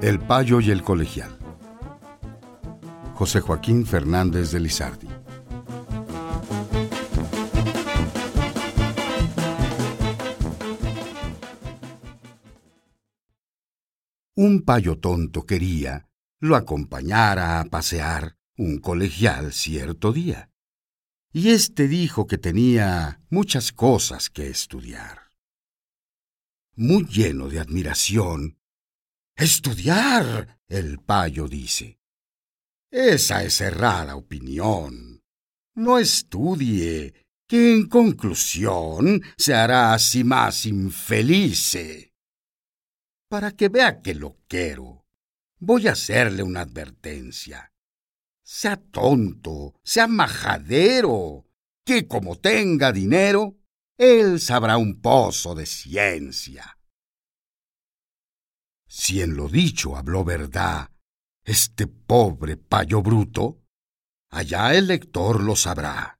El payo y el colegial. José Joaquín Fernández de Lizardi. Un payo tonto quería lo acompañara a pasear un colegial cierto día. Y éste dijo que tenía muchas cosas que estudiar. Muy lleno de admiración, Estudiar, el payo dice. Esa es errada opinión. No estudie, que en conclusión se hará así más infeliz. Para que vea que lo quiero, voy a hacerle una advertencia. Sea tonto, sea majadero, que como tenga dinero, él sabrá un pozo de ciencia. Si en lo dicho habló verdad este pobre payo bruto, allá el lector lo sabrá.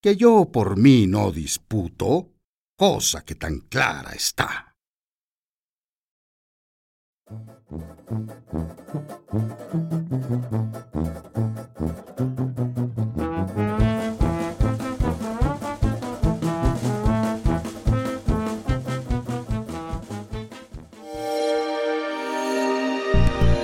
Que yo por mí no disputo, cosa que tan clara está. you